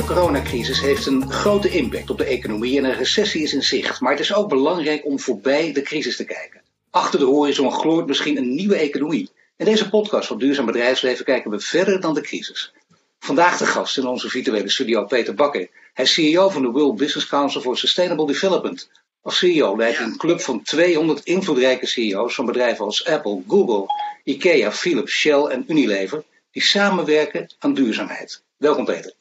De coronacrisis heeft een grote impact op de economie en een recessie is in zicht. Maar het is ook belangrijk om voorbij de crisis te kijken. Achter de horizon gloort misschien een nieuwe economie. In deze podcast van Duurzaam Bedrijfsleven kijken we verder dan de crisis. Vandaag de gast in onze virtuele studio Peter Bakker. Hij is CEO van de World Business Council for Sustainable Development. Als CEO leidt hij een club van 200 invloedrijke CEO's van bedrijven als Apple, Google, IKEA, Philips, Shell en Unilever, die samenwerken aan duurzaamheid. Welkom Peter.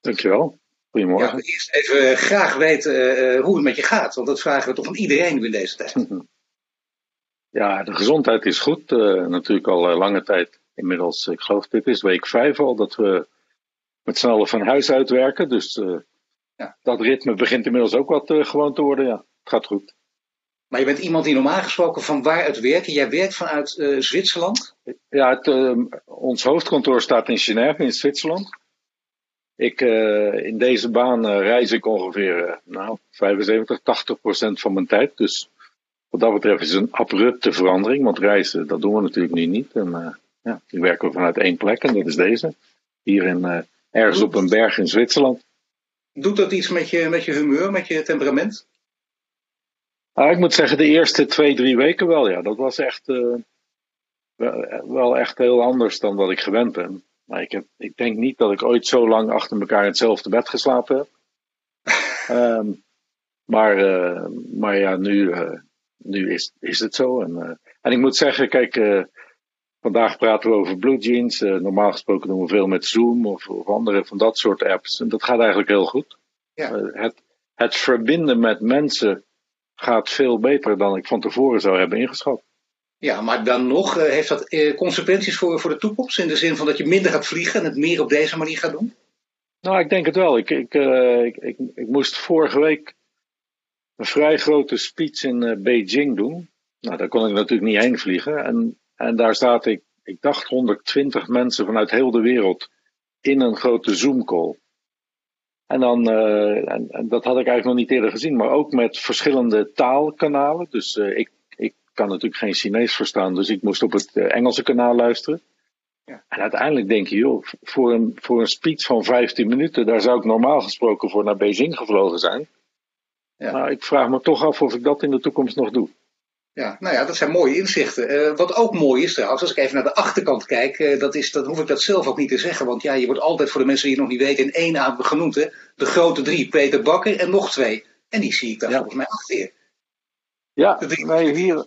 Dankjewel. Goedemorgen. Ja, eerst even graag weten uh, hoe het met je gaat, want dat vragen we toch van iedereen nu in deze tijd. Ja, de gezondheid is goed. Uh, natuurlijk al uh, lange tijd. Inmiddels, ik geloof dit is week vijf al, dat we met z'n allen van huis uitwerken. Dus ja. dat ritme begint inmiddels ook wat gewoon te worden. Ja, het gaat goed. Maar je bent iemand die normaal gesproken van waaruit werken? Jij werkt vanuit Zwitserland? Ja, het, ons hoofdkantoor staat in Genève in Zwitserland. Ik, uh, in deze baan uh, reis ik ongeveer uh, nou, 75, 80 procent van mijn tijd. Dus wat dat betreft is het een abrupte verandering. Want reizen, dat doen we natuurlijk nu niet. En ja, nu werken we vanuit één plek en dat is deze. Hier in, ergens op een berg in Zwitserland. Doet dat iets met je, met je humeur, met je temperament? Nou, ik moet zeggen, de eerste twee, drie weken wel. Ja, dat was echt, wel echt heel anders dan wat ik gewend ben. Maar ik, heb, ik denk niet dat ik ooit zo lang achter elkaar in hetzelfde bed geslapen heb. um, maar, uh, maar ja, nu, uh, nu is, is het zo. En, uh, en ik moet zeggen, kijk, vandaag praten we over Blue Jeans. normaal gesproken doen we veel met Zoom of, of andere van dat soort apps. En dat gaat eigenlijk heel goed. Ja. het, het verbinden met mensen gaat veel beter dan ik van tevoren zou hebben ingeschat. Ja, maar dan nog, uh, heeft dat uh, consequenties voor, voor de toekomst? In de zin van dat je minder gaat vliegen en het meer op deze manier gaat doen? Nou, ik denk het wel. Ik, ik, uh, ik, ik, ik, moest vorige week een vrij grote speech in Beijing doen. Nou, daar kon ik natuurlijk niet heen vliegen. En, en daar zaten, ik, ik dacht, 120 mensen vanuit heel de wereld in een grote Zoom-call. En, dan, en, dat had ik eigenlijk nog niet eerder gezien, maar ook met verschillende taalkanalen. Dus ik kan natuurlijk geen Chinees verstaan, dus ik moest op het eh, Engelse kanaal luisteren. Ja. En uiteindelijk denk je, joh, voor een, voor een speech van 15 minuten, daar zou ik normaal gesproken voor naar Beijing gevlogen zijn. Ja. Maar ik vraag me toch af of ik dat in de toekomst nog doe. Ja, nou ja, dat zijn mooie inzichten. Uh, wat ook mooi is trouwens, als ik even naar de achterkant kijk, uh, dat is, dan hoef ik dat zelf ook niet te zeggen. Want ja, je wordt altijd voor de mensen die het nog niet weten in één naam genoemd. Hè? De grote drie, Peter Bakker en nog twee. En die zie ik daar volgens mij achter ja, nee, hier,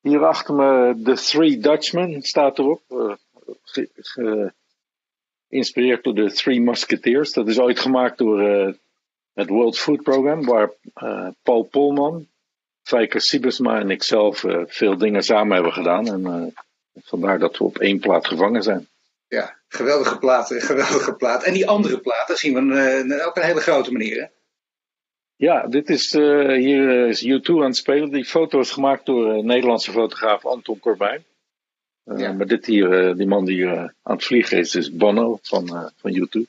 hier achter me The Three Dutchmen staat erop. Uh, geïnspireerd door de Three Musketeers. Dat is ooit gemaakt door uh, het World Food Program, waar uh, Paul Polman, Fijker Sibesma en ikzelf veel dingen samen hebben gedaan. En vandaar dat we op één plaat gevangen zijn. Ja, geweldige plaat, geweldige plaat. En die andere platen zien we ook een hele grote manier. Hè? Ja, dit is, uh, hier is U2 aan het spelen. Die foto is gemaakt door uh, Nederlandse fotograaf Anton Corbijn. Uh, ja. Maar dit hier, die man die aan het vliegen is, is Bono van, van U2.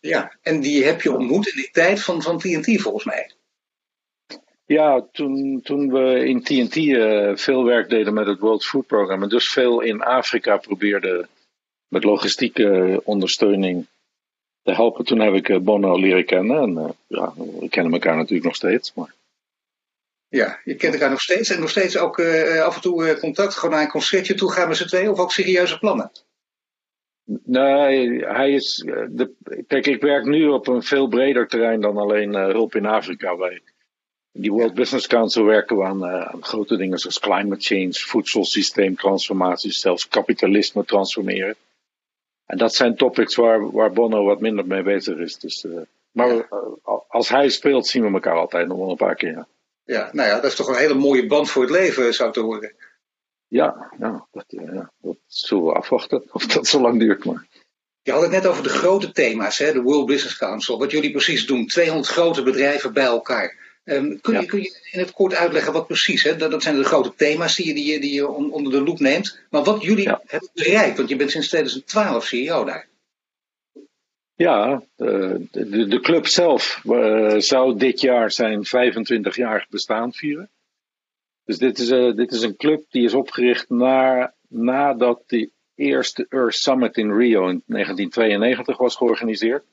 Ja, en die heb je ontmoet in die tijd van, van TNT volgens mij. Ja, toen, toen we in TNT veel werk deden met het World Food Program en dus veel in Afrika probeerden met logistieke ondersteuning te helpen. Toen heb ik eh, Bono leren kennen. En uh, ja, we kennen elkaar natuurlijk nog steeds. Maar... Ja, je kent elkaar nog steeds. En nog steeds ook uh, af en toe contact. Gewoon naar een concertje toe gaan met z'n tweeën. Of ook serieuze plannen? Nee, hij is. De, kijk, ik werk nu op een veel breder terrein dan alleen hulp in Afrika. Wij, die World Business Council werken we aan, aan, grote dingen zoals climate change, voedselsysteemtransformaties, zelfs kapitalisme transformeren. En dat zijn topics waar, waar Bono wat minder mee bezig is. Dus, uh, maar ja. als hij speelt, zien we elkaar altijd nog wel een paar keer. Ja. ja, nou ja, dat is toch een hele mooie band voor het leven, zou te horen. Ja, ja, dat, ja, dat zullen we afwachten of dat zo lang duurt. Maar. Je had het net over de grote thema's, hè, de World Business Council. Wat jullie precies doen, 200 grote bedrijven bij elkaar. Um, kun, je, kun je in het kort uitleggen wat precies, hè? Dat, dat zijn de grote thema's die je, die, die je onder de loep neemt. Maar wat jullie ja. hebben bereikt, want je bent sinds 2012 CEO daar. Ja, de, de, de club zelf uh, zou dit jaar zijn 25 jaar bestaan vieren. Dus dit is, uh, dit is een club die is opgericht na, nadat die eerste Earth Summit in Rio in 1992 was georganiseerd.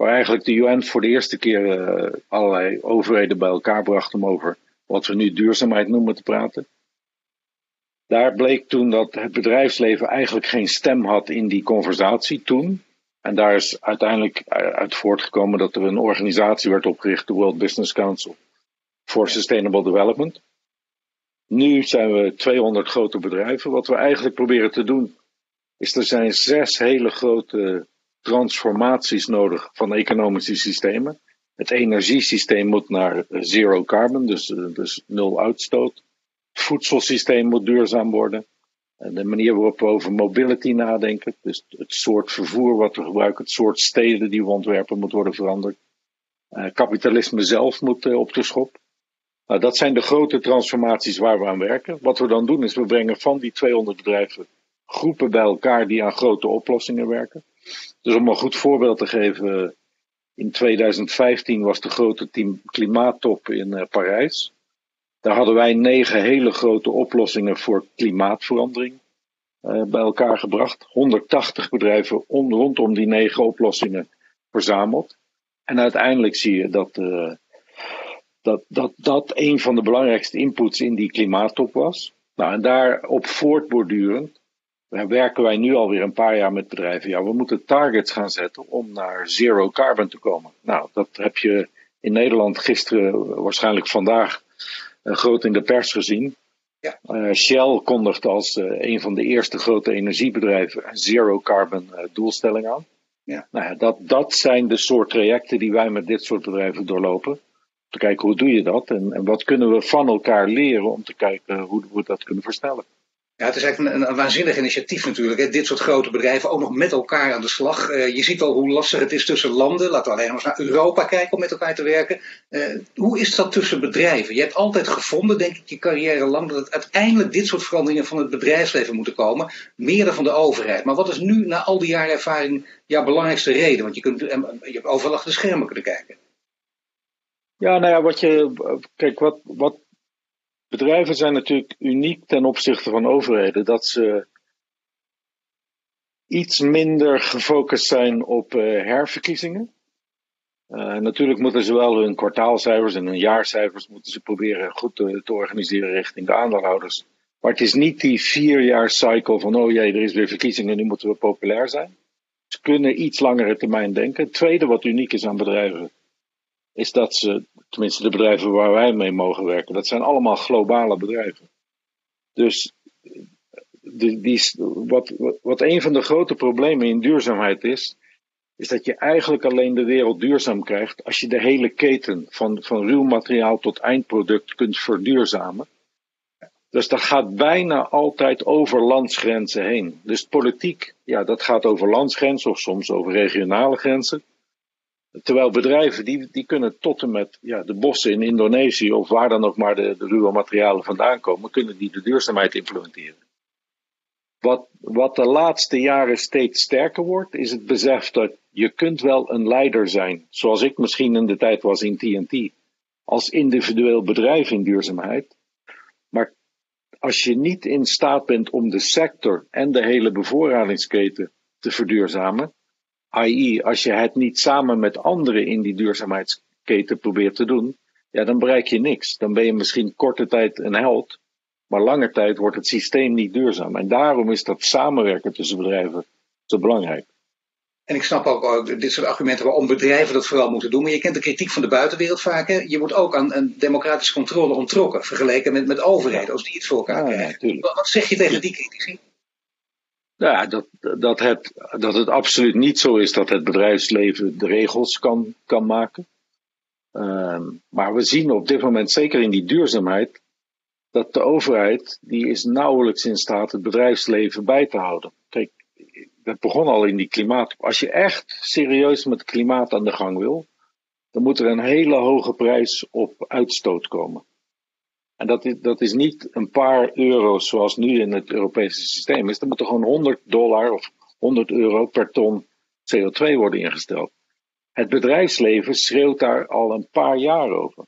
Waar eigenlijk de UN voor de eerste keer uh, allerlei overheden bij elkaar bracht om over wat we nu duurzaamheid noemen te praten. Daar bleek toen dat het bedrijfsleven eigenlijk geen stem had in die conversatie toen. En daar is uiteindelijk uit voortgekomen dat er een organisatie werd opgericht, de World Business Council for Sustainable Development. Nu zijn we 200 grote bedrijven. Wat we eigenlijk proberen te doen, is er zijn zes hele grote transformaties nodig van economische systemen. Het energiesysteem moet naar zero carbon, dus, dus nul uitstoot. Het voedselsysteem moet duurzaam worden. En de manier waarop we over mobility nadenken, dus het soort vervoer wat we gebruiken, het soort steden die we ontwerpen, moet worden veranderd. Uh, kapitalisme zelf moet uh, op de schop. Nou, dat zijn de grote transformaties waar we aan werken. Wat we dan doen is we brengen van die 200 bedrijven groepen bij elkaar die aan grote oplossingen werken. Dus om een goed voorbeeld te geven, in 2015 was de grote klimaattop in uh, Parijs. Daar hadden wij negen hele grote oplossingen voor klimaatverandering uh, bij elkaar gebracht. 180 bedrijven om, rondom die negen oplossingen verzameld. En uiteindelijk zie je dat, uh, dat, dat dat een van de belangrijkste inputs in die klimaattop was. Nou, en daarop voortbordurend werken wij nu alweer een paar jaar met bedrijven. Ja, we moeten targets gaan zetten om naar zero carbon te komen. Nou, dat heb je in Nederland gisteren, waarschijnlijk vandaag, uh, groot in de pers gezien. Ja. Uh, Shell kondigt als uh, een van de eerste grote energiebedrijven een zero carbon doelstelling aan. Ja. Nou ja, dat, dat zijn de soort trajecten die wij met dit soort bedrijven doorlopen. Om te kijken hoe doe je dat en, en wat kunnen we van elkaar leren om te kijken hoe we dat kunnen versnellen. Ja, het is eigenlijk een, een, waanzinnig initiatief natuurlijk. Hè. Dit soort grote bedrijven ook nog met elkaar aan de slag. Uh, je ziet al hoe lastig het is tussen landen. Laten we alleen maar eens naar Europa kijken om met elkaar te werken. Uh, hoe is dat tussen bedrijven? Je hebt altijd gevonden, denk ik, je carrière lang, dat het uiteindelijk dit soort veranderingen van het bedrijfsleven moeten komen. Meer dan van de overheid. Maar wat is nu, na al die jaren ervaring, jouw belangrijkste reden? Want je, kunt, je hebt overal achter de schermen kunnen kijken. Ja, nou ja, wat je. Kijk, wat, wat Bedrijven zijn natuurlijk uniek ten opzichte van overheden dat ze iets minder gefocust zijn op uh, herverkiezingen. Uh, natuurlijk moeten ze wel hun kwartaalcijfers en hun jaarcijfers moeten ze proberen goed te, te, organiseren richting de aandeelhouders. Maar het is niet die vier jaar cycle van oh jee, er is weer verkiezingen, nu moeten we populair zijn. Ze kunnen iets langere termijn denken. Het tweede wat uniek is aan bedrijven, is dat ze tenminste de bedrijven waar wij mee mogen werken, dat zijn allemaal globale bedrijven. Dus die, die, wat, wat een van de grote problemen in duurzaamheid is, is dat je eigenlijk alleen de wereld duurzaam krijgt als je de hele keten van, van ruw materiaal tot eindproduct kunt verduurzamen. Dus dat gaat bijna altijd over landsgrenzen heen. Dus politiek, ja, dat gaat over landsgrenzen of soms over regionale grenzen. Terwijl bedrijven die, die kunnen tot en met ja, de bossen in Indonesië of waar dan ook maar de, de ruwe materialen vandaan komen, kunnen die de duurzaamheid implementeren. Wat, wat de laatste jaren steeds sterker wordt, is het besef dat je kunt wel een leider zijn, zoals ik misschien in de tijd was in TNT, als individueel bedrijf in duurzaamheid. Maar als je niet in staat bent om de sector en de hele bevoorradingsketen te verduurzamen, I.e., als je het niet samen met anderen in die duurzaamheidsketen probeert te doen, ja, dan bereik je niks. Dan ben je misschien korte tijd een held, maar lange tijd wordt het systeem niet duurzaam. En daarom is dat samenwerken tussen bedrijven zo belangrijk. En ik snap ook dit soort argumenten waarom bedrijven dat vooral moeten doen. Maar je kent de kritiek van de buitenwereld vaak. Hè? Je wordt ook aan een democratische controle ontrokken. Vergeleken met, met overheden, als die iets voor elkaar krijgen. wat zeg je tegen die critici? Ja, dat, dat, het, dat het absoluut niet zo is dat het bedrijfsleven de regels kan, kan maken. Uh, maar we zien op dit moment, zeker in die duurzaamheid, dat de overheid, die is nauwelijks in staat het bedrijfsleven bij te houden. Kijk, dat begon al in die klimaat. Als je echt serieus met klimaat aan de gang wil, dan moet er een hele hoge prijs op uitstoot komen. En dat is, dat is niet een paar euro's zoals nu in het Europese systeem is. Dan moet er gewoon 100 dollar of 100 euro per ton CO2 worden ingesteld. Het bedrijfsleven schreeuwt daar al een paar jaar over.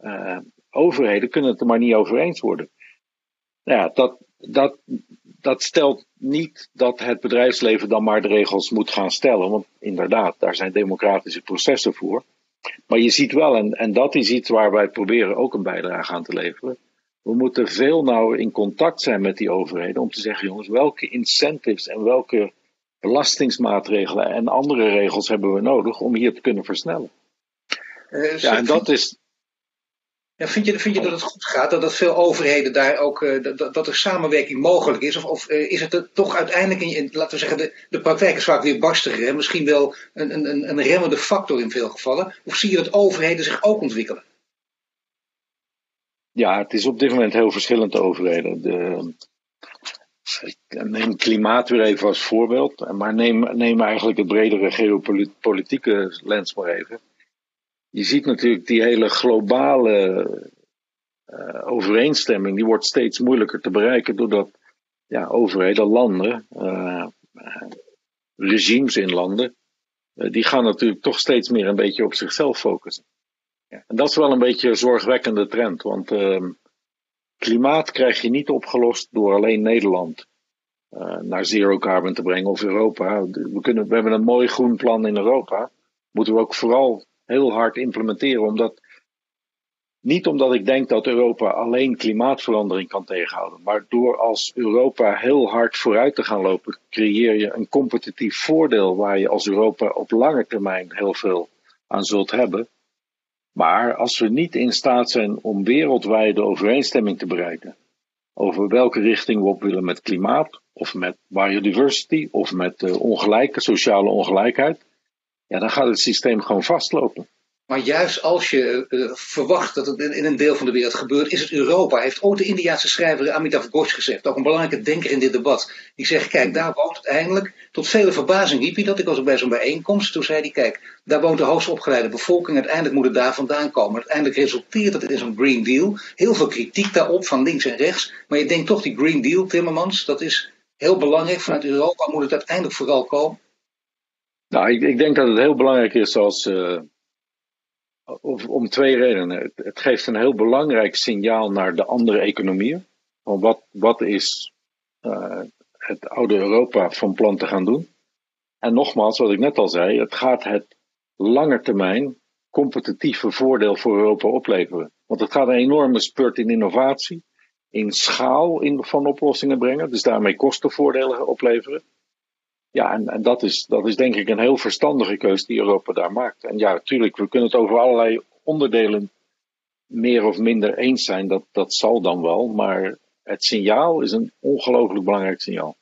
Uh, overheden kunnen het er maar niet over eens worden. Ja, dat, dat, dat stelt niet dat het bedrijfsleven dan maar de regels moet gaan stellen. Want inderdaad, daar zijn democratische processen voor. Maar je ziet wel, en, en dat is iets waar wij proberen ook een bijdrage aan te leveren. We moeten veel nauwer in contact zijn met die overheden om te zeggen, jongens, welke incentives en welke belastingsmaatregelen en andere regels hebben we nodig om hier te kunnen versnellen. Uh, ja, en dat is, ja, vind, je, vind je dat het goed gaat, dat, dat veel overheden daar ook, uh, dat, dat er samenwerking mogelijk is? Of, of uh, is het toch uiteindelijk, in, laten we zeggen, de, de praktijk is vaak weer barstiger, en misschien wel een, een, een remmende factor in veel gevallen? Of zie je dat overheden zich ook ontwikkelen? Ja, het is op dit moment heel verschillend, de overheden. De, neem klimaat weer even als voorbeeld, maar neem, neem eigenlijk het bredere geopolitieke lens maar even je ziet natuurlijk die hele globale uh, overeenstemming, die wordt steeds moeilijker te bereiken doordat ja, overheden, landen, uh, regimes in landen, die gaan natuurlijk toch steeds meer een beetje op zichzelf focussen. En dat is wel een beetje een zorgwekkende trend, want ehm, klimaat krijg je niet opgelost door alleen Nederland naar zero carbon te brengen of Europa. We, kunnen, we hebben een mooi groen plan in Europa. Moeten we ook vooral heel hard implementeren. Omdat, niet omdat ik denk dat Europa alleen klimaatverandering kan tegenhouden. Maar door als Europa heel hard vooruit te gaan lopen, creëer je een competitief voordeel waar je als Europa op lange termijn heel veel aan zult hebben. Maar als we niet in staat zijn om wereldwijde overeenstemming te bereiken over welke richting we op willen met klimaat, of met biodiversity, of met uh, ongelijke sociale ongelijkheid, ja, dan gaat het systeem gewoon vastlopen. Maar juist als je uh, verwacht dat het in een deel van de wereld gebeurt, is het Europa. Heeft ook de Indiaanse schrijver Amitav Ghosh gezegd, ook een belangrijke denker in dit debat. Die zegt, kijk, daar woont uiteindelijk, tot vele verbazing riep hij dat, ik was bij zo'n bijeenkomst, toen zei hij, kijk, daar woont de hoogst opgeleide bevolking, uiteindelijk moet het daar vandaan komen. Uiteindelijk resulteert het in zo'n Green Deal. Heel veel kritiek daarop, van links en rechts. Maar je denkt toch, die Green Deal, Timmermans, dat is heel belangrijk. Vanuit Europa moet het uiteindelijk vooral komen. Nou, ik, ik, denk dat het heel belangrijk is als. Uh, om twee redenen. Het, geeft een heel belangrijk signaal naar de andere economieën. Van wat, wat is uh, het oude Europa van plan te gaan doen? En nogmaals, wat ik net al zei, het gaat het langetermijn competitieve voordeel voor Europa opleveren. Want het gaat een enorme spurt in innovatie, in schaal in, van oplossingen brengen, dus daarmee kostenvoordelen opleveren. Ja, en, en dat, is, dat is denk ik een heel verstandige keuze die Europa daar maakt. En ja, natuurlijk, we kunnen het over allerlei onderdelen meer of minder eens zijn. Dat, dat zal dan wel. Maar het signaal is een ongelooflijk belangrijk signaal.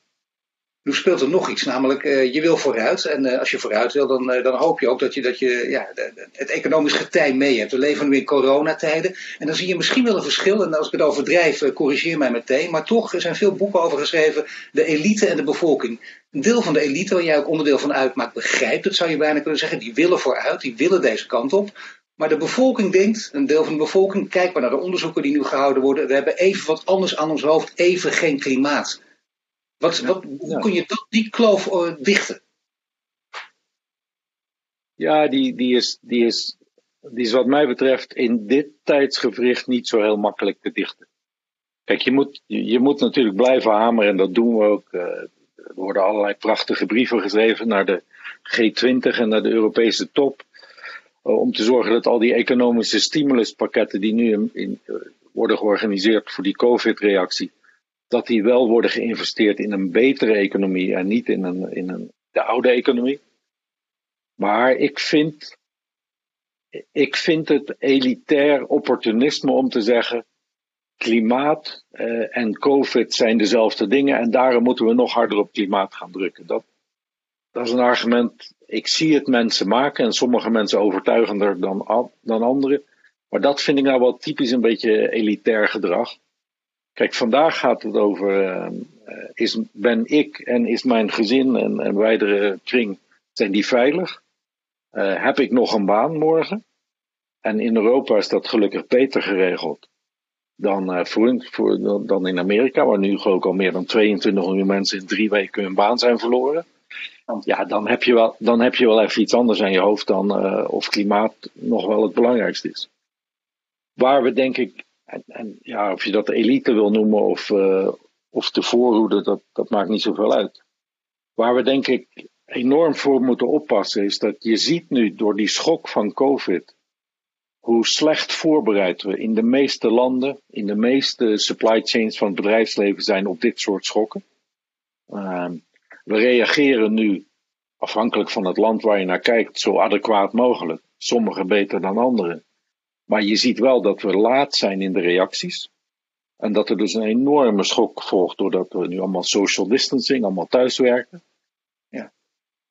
Nu speelt er nog iets, namelijk uh, je wil vooruit. En uh, als je vooruit wil, dan, uh, dan hoop je ook dat je, dat je ja, het economisch getij mee hebt. We leven nu in coronatijden. En dan zie je misschien wel een verschil. En als ik het overdrijf, corrigeer mij meteen. Maar toch er zijn veel boeken over geschreven. De elite en de bevolking. Een deel van de elite, waar jij ook onderdeel van uitmaakt, begrijpt het, zou je bijna kunnen zeggen. Die willen vooruit, die willen deze kant op. Maar de bevolking denkt, een deel van de bevolking, kijk maar naar de onderzoeken die nu gehouden worden. We hebben even wat anders aan ons hoofd, even geen klimaat. Wat, wat, hoe kun je dat, die kloof uh, dichten? Ja, die, die, is, die, is, die is wat mij betreft in dit tijdsgevricht niet zo heel makkelijk te dichten. Kijk, je moet, je moet natuurlijk blijven hameren en dat doen we ook. Uh, er worden allerlei prachtige brieven geschreven naar de G20 en naar de Europese top. Uh, om te zorgen dat al die economische stimuluspakketten die nu in, in, worden georganiseerd voor die COVID-reactie, dat die wel worden geïnvesteerd in een betere economie en niet in, een, in een, de oude economie. Maar ik vind, ik vind het elitair opportunisme om te zeggen: klimaat uh, en COVID zijn dezelfde dingen en daarom moeten we nog harder op klimaat gaan drukken. Dat, dat is een argument. Ik zie het mensen maken en sommige mensen overtuigender dan, dan anderen. Maar dat vind ik nou wel typisch een beetje elitair gedrag. Kijk, vandaag gaat het over, uh, is, ben ik en is mijn gezin en, en wijdere kring, zijn die veilig? Uh, heb ik nog een baan morgen? En in Europa is dat gelukkig beter geregeld dan, uh, voor, dan in Amerika, waar nu geloof ik al meer dan 22 miljoen mensen in drie weken hun baan zijn verloren. Ja, dan heb je wel, dan heb je wel even iets anders aan je hoofd dan of klimaat nog wel het belangrijkste is. Waar we denk ik en, ja, of je dat elite wil noemen of, uh, of de voorhoede, dat, dat maakt niet zoveel uit. Waar we denk ik enorm voor moeten oppassen is dat je ziet nu door die schok van COVID hoe slecht voorbereid we in de meeste landen, in de meeste supply chains van het bedrijfsleven zijn op dit soort schokken. Ehm, we reageren nu, afhankelijk van het land waar je naar kijkt, zo adequaat mogelijk. Sommige beter dan andere. Maar je ziet wel dat we laat zijn in de reacties. En dat er dus een enorme schok volgt doordat we nu allemaal social distancing, allemaal thuiswerken. Ja.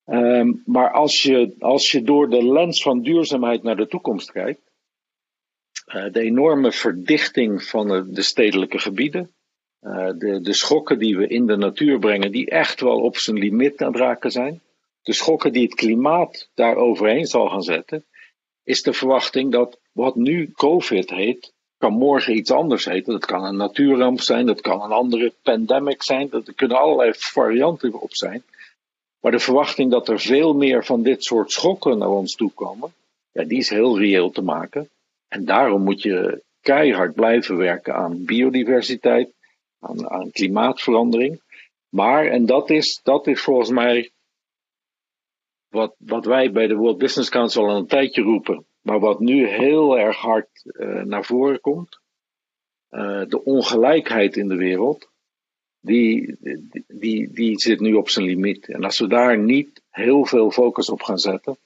Ehm, maar als je, als je door de lens van duurzaamheid naar de toekomst kijkt, uh, de enorme verdichting van de stedelijke gebieden, uh, de, de schokken die we in de natuur brengen, die echt wel op zijn limiet aan het raken zijn, de schokken die het klimaat daar overheen zal gaan zetten, is de verwachting dat wat nu COVID heet, kan morgen iets anders heten. Dat kan een natuurramp zijn, dat kan een andere pandemic zijn, dat er kunnen allerlei varianten op zijn. Maar de verwachting dat er veel meer van dit soort schokken naar ons toe komen, ja, die is heel reëel te maken. En daarom moet je keihard blijven werken aan biodiversiteit, aan, aan klimaatverandering. Maar, en dat is, dat is volgens mij wat, wat wij bij de World Business Council al een tijdje roepen, maar wat nu heel erg hard uh, naar voren komt. Uh, de ongelijkheid in de wereld, die, die, die zit nu op zijn limiet. En als we daar niet heel veel focus op gaan zetten,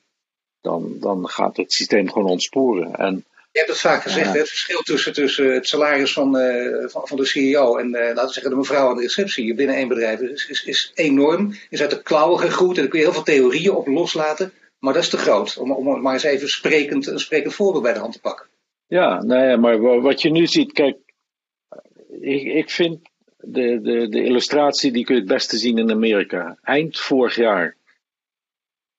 dan, dan gaat het systeem gewoon ontsporen. En je hebt het vaak gezegd, hè, het verschil tussen, tussen het salaris van, uh, van, van, de CEO en uh, laten we zeggen de mevrouw aan de receptie binnen één bedrijf is, is, is enorm. Is uit de klauwen gegroeid en daar kun je heel veel theorieën op loslaten. Maar dat is te groot, om, om maar eens even sprekend, een sprekend voorbeeld bij de hand te pakken. Ja, nou ja, maar wat je nu ziet, kijk, ik, ik vind de, de, de illustratie die kun je het beste zien in Amerika. Eind vorig jaar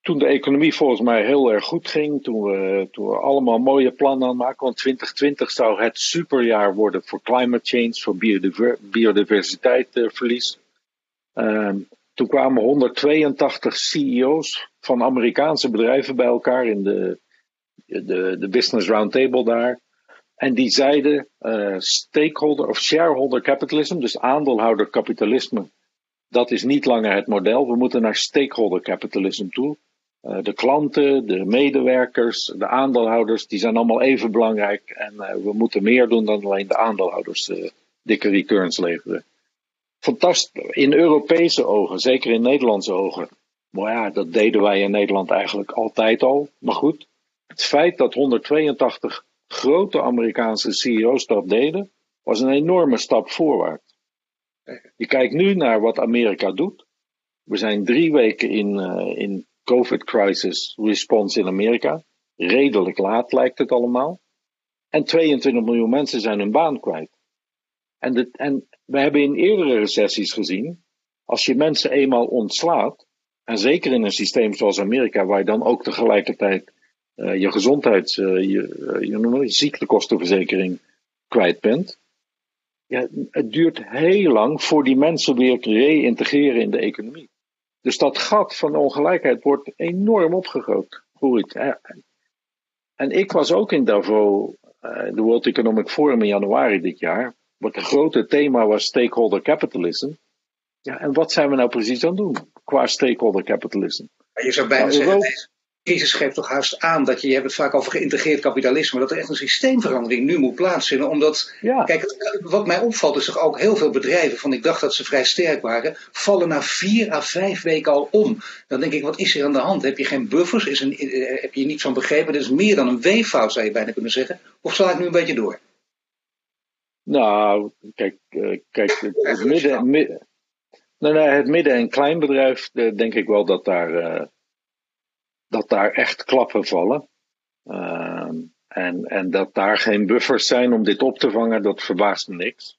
toen de economie volgens mij heel erg goed ging, toen we, toen we allemaal mooie plannen aan maken, want 2020 zou het superjaar worden voor climate change, voor biodiversiteitsverlies. Uh, toen kwamen 182 CEO's van Amerikaanse bedrijven bij elkaar in de, de, de Business Roundtable daar. En die zeiden uh, stakeholder of shareholder capitalism, dus aandeelhouderkapitalisme, dat is niet langer het model. We moeten naar stakeholder capitalism toe. Eh, de klanten, de medewerkers, de aandeelhouders, die zijn allemaal even belangrijk. En eh, we moeten meer doen dan alleen de aandeelhouders dikke returns leveren. Fantastisch. In Europese ogen, zeker in Nederlandse ogen. Maar ja, dat deden wij in Nederland eigenlijk altijd al. Maar goed, het feit dat 182 grote Amerikaanse CEO's dat deden, was een enorme stap voorwaarts. Je kijkt nu naar wat Amerika doet. We zijn drie weken in, in COVID-crisis response in Amerika. Redelijk laat lijkt het allemaal. En 22 miljoen mensen zijn hun baan kwijt. En, en we hebben in eerdere recessies gezien, als je mensen eenmaal ontslaat, en zeker in een systeem zoals Amerika, waar je dan ook tegelijkertijd uh, je gezondheids, uh, je, uh, je, ziektekostenverzekering kwijt bent. Ja, het duurt heel lang voor die mensen weer te reïntegreren in de economie. Dus dat gat van ongelijkheid wordt enorm opgegroot. En ik was ook in Davos, de World Economic Forum in januari dit jaar. Wat het grote thema was stakeholder capitalism. Ja, en wat zijn we nou precies aan het doen qua stakeholder capitalism? Je zou bijna nou, zeggen, crisis geeft toch haast aan dat je, je hebt het vaak over geïntegreerd kapitalisme, dat er echt een systeemverandering nu moet plaatsvinden. Omdat, kijk, wat mij opvalt is toch ook heel veel bedrijven, van ik dacht dat ze vrij sterk waren, vallen na vier à vijf weken al om. Dan denk ik, wat is er aan de hand? Heb je geen buffers? Is een, eh, heb je niet zo'n begrepen? Dat is meer dan een weeffout, zou je bijna kunnen zeggen. Of sla ik nu een beetje door? Nou, kijk, uh, kijk het, midden, midden, het midden- en kleinbedrijf, denk ik wel dat daar. Uh, dat daar echt klappen vallen. Uh, en, en dat daar geen buffers zijn om dit op te vangen, dat verbaast me niks.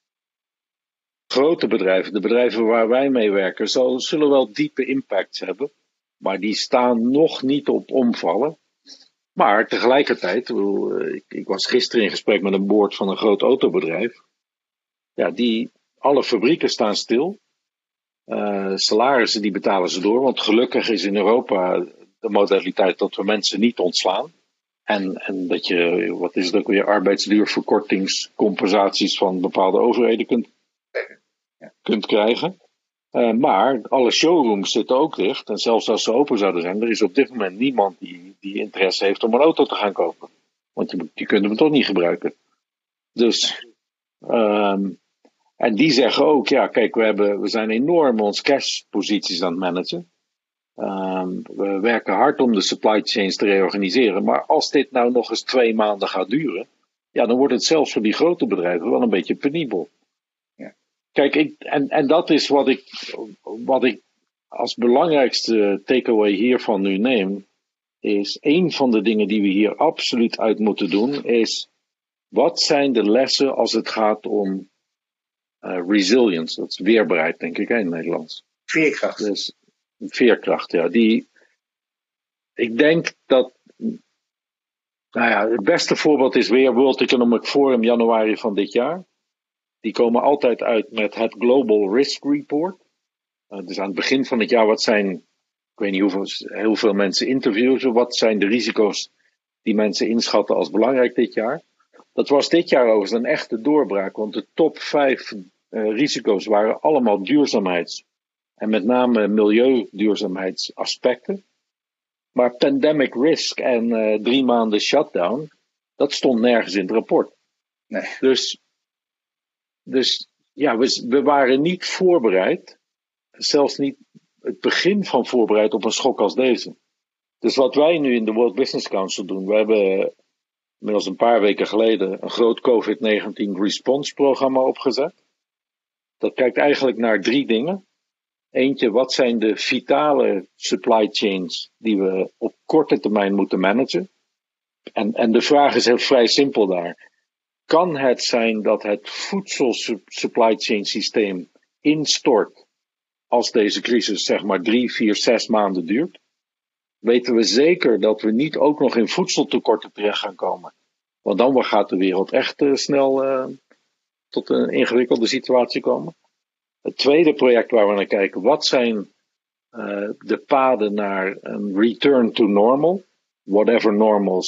Grote bedrijven, de bedrijven waar wij mee werken, zullen wel diepe impacts hebben. Maar die staan nog niet op omvallen. Maar tegelijkertijd, ik, ik was gisteren in gesprek met een boord van een groot autobedrijf. Ja, die, alle fabrieken staan stil. Uh, salarissen die betalen ze door, want gelukkig is in Europa de modaliteit dat we mensen niet ontslaan. En, en dat je, wat is het ook weer, arbeidsduurverkortingscompensaties van bepaalde overheden kunt. Kunt krijgen. Uh, maar alle showrooms zitten ook dicht. En zelfs als ze open zouden zijn, er is op dit moment niemand die, die interesse heeft om een auto te gaan kopen. Want die kunnen we toch niet gebruiken. Dus, um, en die zeggen ook, ja, kijk, we, hebben, we zijn enorm ons cashposities aan het managen. Um, we werken hard om de supply chains te reorganiseren. Maar als dit nou nog eens twee maanden gaat duren, ja, dan wordt het zelfs voor die grote bedrijven wel een beetje penibel. Kijk, ik, en, en dat is wat ik, wat ik als belangrijkste takeaway hiervan nu neem. Is een van de dingen die we hier absoluut uit moeten doen, is wat zijn de lessen als het gaat om uh, resilience? Dat is weerbaarheid, denk ik, in het Nederlands. Veerkracht. Dus veerkracht, ja. Die, ik denk dat nou ja, het beste voorbeeld is weer World Economic Forum januari van dit jaar. Die komen altijd uit met het Global Risk Report. Uh, dus aan het begin van het jaar, wat zijn, ik weet niet hoeveel, heel veel mensen interviewen, wat zijn de risico's die mensen inschatten als belangrijk dit jaar. Dat was dit jaar overigens een echte doorbraak, want de top vijf uh, risico's waren allemaal duurzaamheids- en met name milieuduurzaamheidsaspecten. Maar pandemic risk en uh, drie maanden shutdown, dat stond nergens in het rapport. Nee. Dus, dus ja, we, we waren niet voorbereid, zelfs niet het begin van voorbereid op een schok als deze. Dus wat wij nu in de World Business Council doen, we hebben inmiddels een paar weken geleden een groot COVID-19 response programma opgezet. Dat kijkt eigenlijk naar drie dingen. Eentje, wat zijn de vitale supply chains die we op korte termijn moeten managen? En, en de vraag is heel vrij simpel daar. Kan het zijn dat het voedsel supply chain systeem instort als deze crisis zeg maar drie, vier, zes maanden duurt? Weten we zeker dat we niet ook nog in voedseltekorten terecht gaan komen? Want dan gaat de wereld echt uh, snel uh, tot een ingewikkelde situatie komen. Het tweede project waar we naar kijken, wat zijn uh, de paden naar een return to normal? Whatever normal